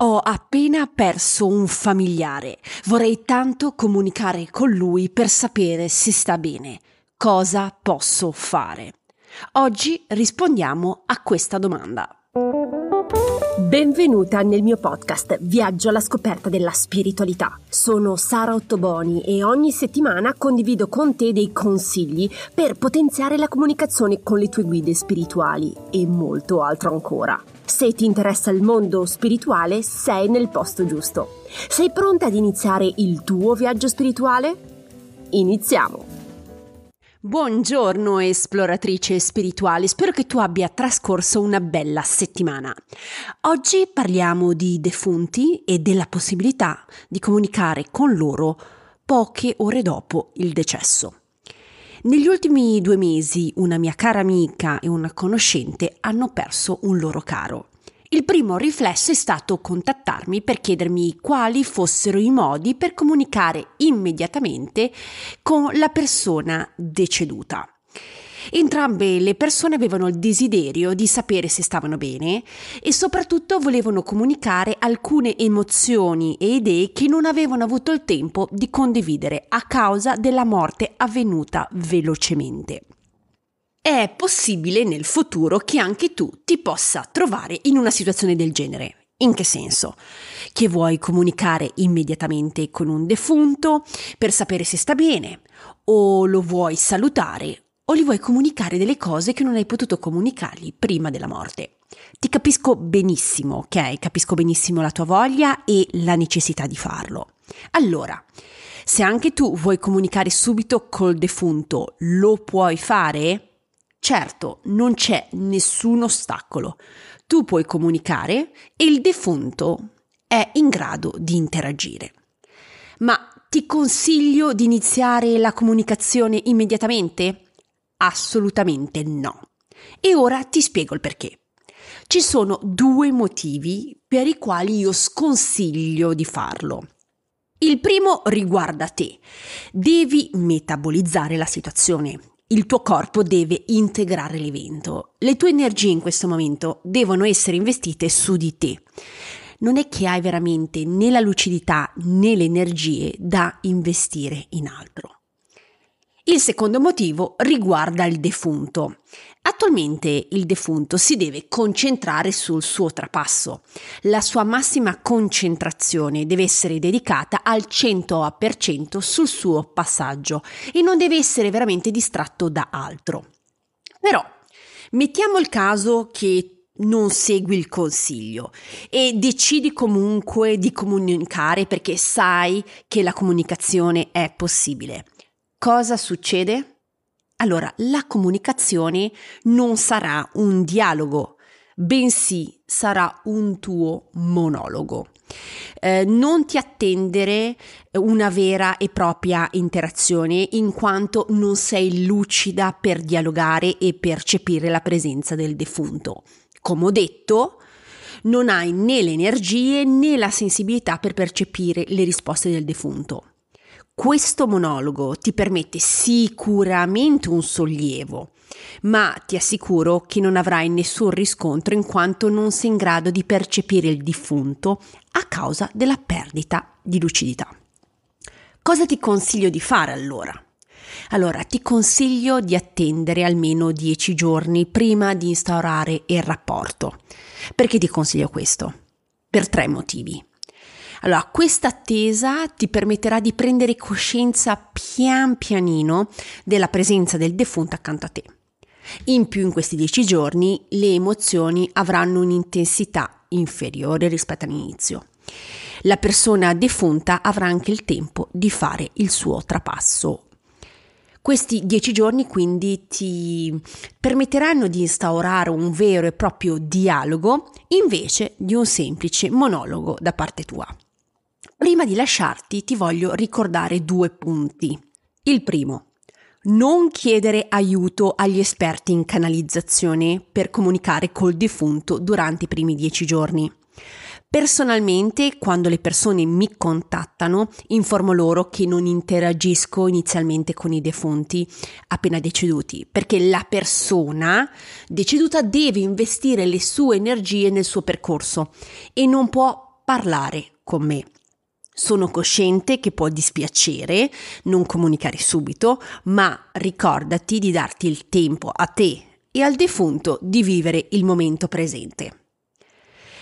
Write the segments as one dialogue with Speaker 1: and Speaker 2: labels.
Speaker 1: Ho appena perso un familiare. Vorrei tanto comunicare con lui per sapere se sta bene. Cosa posso fare? Oggi rispondiamo a questa domanda.
Speaker 2: Benvenuta nel mio podcast Viaggio alla scoperta della spiritualità. Sono Sara Ottoboni e ogni settimana condivido con te dei consigli per potenziare la comunicazione con le tue guide spirituali e molto altro ancora. Se ti interessa il mondo spirituale, sei nel posto giusto. Sei pronta ad iniziare il tuo viaggio spirituale? Iniziamo!
Speaker 1: Buongiorno esploratrice spirituale, spero che tu abbia trascorso una bella settimana. Oggi parliamo di defunti e della possibilità di comunicare con loro poche ore dopo il decesso. Negli ultimi due mesi una mia cara amica e una conoscente hanno perso un loro caro. Il primo riflesso è stato contattarmi per chiedermi quali fossero i modi per comunicare immediatamente con la persona deceduta. Entrambe le persone avevano il desiderio di sapere se stavano bene e soprattutto volevano comunicare alcune emozioni e idee che non avevano avuto il tempo di condividere a causa della morte avvenuta velocemente. È possibile nel futuro che anche tu ti possa trovare in una situazione del genere. In che senso? Che vuoi comunicare immediatamente con un defunto per sapere se sta bene, o lo vuoi salutare o gli vuoi comunicare delle cose che non hai potuto comunicargli prima della morte. Ti capisco benissimo, ok? Capisco benissimo la tua voglia e la necessità di farlo. Allora, se anche tu vuoi comunicare subito col defunto, lo puoi fare? Certo, non c'è nessun ostacolo. Tu puoi comunicare e il defunto è in grado di interagire. Ma ti consiglio di iniziare la comunicazione immediatamente? Assolutamente no. E ora ti spiego il perché. Ci sono due motivi per i quali io sconsiglio di farlo. Il primo riguarda te. Devi metabolizzare la situazione. Il tuo corpo deve integrare l'evento. Le tue energie in questo momento devono essere investite su di te. Non è che hai veramente né la lucidità né le energie da investire in altro. Il secondo motivo riguarda il defunto. Attualmente il defunto si deve concentrare sul suo trapasso. La sua massima concentrazione deve essere dedicata al 100% sul suo passaggio e non deve essere veramente distratto da altro. Però mettiamo il caso che non segui il consiglio e decidi comunque di comunicare perché sai che la comunicazione è possibile cosa succede? Allora, la comunicazione non sarà un dialogo, bensì sarà un tuo monologo. Eh, non ti attendere una vera e propria interazione in quanto non sei lucida per dialogare e percepire la presenza del defunto. Come ho detto, non hai né le energie né la sensibilità per percepire le risposte del defunto. Questo monologo ti permette sicuramente un sollievo, ma ti assicuro che non avrai nessun riscontro in quanto non sei in grado di percepire il defunto a causa della perdita di lucidità. Cosa ti consiglio di fare allora? Allora, ti consiglio di attendere almeno 10 giorni prima di instaurare il rapporto. Perché ti consiglio questo? Per tre motivi. Allora, questa attesa ti permetterà di prendere coscienza pian pianino della presenza del defunto accanto a te. In più, in questi dieci giorni, le emozioni avranno un'intensità inferiore rispetto all'inizio. La persona defunta avrà anche il tempo di fare il suo trapasso questi dieci giorni quindi ti permetteranno di instaurare un vero e proprio dialogo invece di un semplice monologo da parte tua. Prima di lasciarti ti voglio ricordare due punti. Il primo, non chiedere aiuto agli esperti in canalizzazione per comunicare col defunto durante i primi dieci giorni. Personalmente, quando le persone mi contattano, informo loro che non interagisco inizialmente con i defunti appena deceduti, perché la persona deceduta deve investire le sue energie nel suo percorso e non può parlare con me. Sono cosciente che può dispiacere non comunicare subito, ma ricordati di darti il tempo a te e al defunto di vivere il momento presente.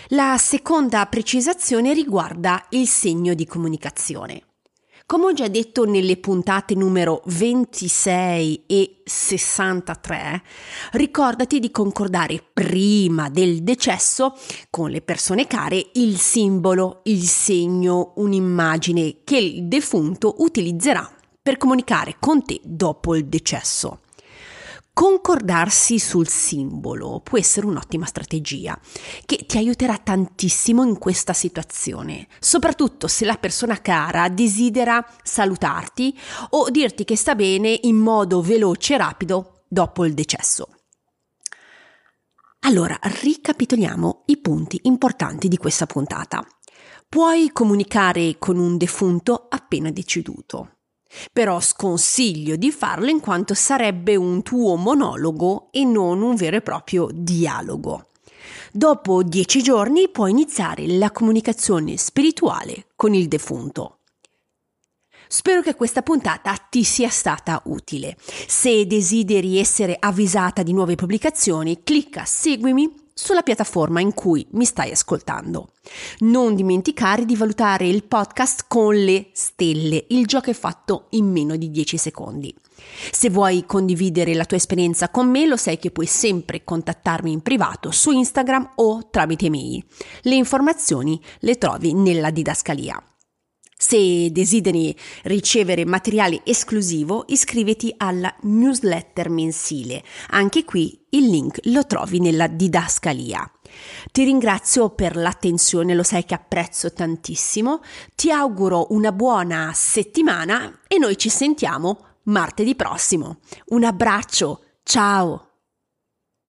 Speaker 1: La seconda precisazione riguarda il segno di comunicazione. Come ho già detto nelle puntate numero 26 e 63, ricordati di concordare prima del decesso con le persone care il simbolo, il segno, un'immagine che il defunto utilizzerà per comunicare con te dopo il decesso. Concordarsi sul simbolo può essere un'ottima strategia che ti aiuterà tantissimo in questa situazione, soprattutto se la persona cara desidera salutarti o dirti che sta bene in modo veloce e rapido dopo il decesso. Allora, ricapitoliamo i punti importanti di questa puntata. Puoi comunicare con un defunto appena deceduto. Però sconsiglio di farlo in quanto sarebbe un tuo monologo e non un vero e proprio dialogo. Dopo dieci giorni puoi iniziare la comunicazione spirituale con il defunto. Spero che questa puntata ti sia stata utile. Se desideri essere avvisata di nuove pubblicazioni, clicca seguimi sulla piattaforma in cui mi stai ascoltando. Non dimenticare di valutare il podcast con le stelle, il gioco è fatto in meno di 10 secondi. Se vuoi condividere la tua esperienza con me, lo sai che puoi sempre contattarmi in privato su Instagram o tramite mail. Le informazioni le trovi nella didascalia. Se desideri ricevere materiale esclusivo, iscriviti alla newsletter mensile. Anche qui il link lo trovi nella didascalia. Ti ringrazio per l'attenzione, lo sai che apprezzo tantissimo. Ti auguro una buona settimana e noi ci sentiamo martedì prossimo. Un abbraccio, ciao!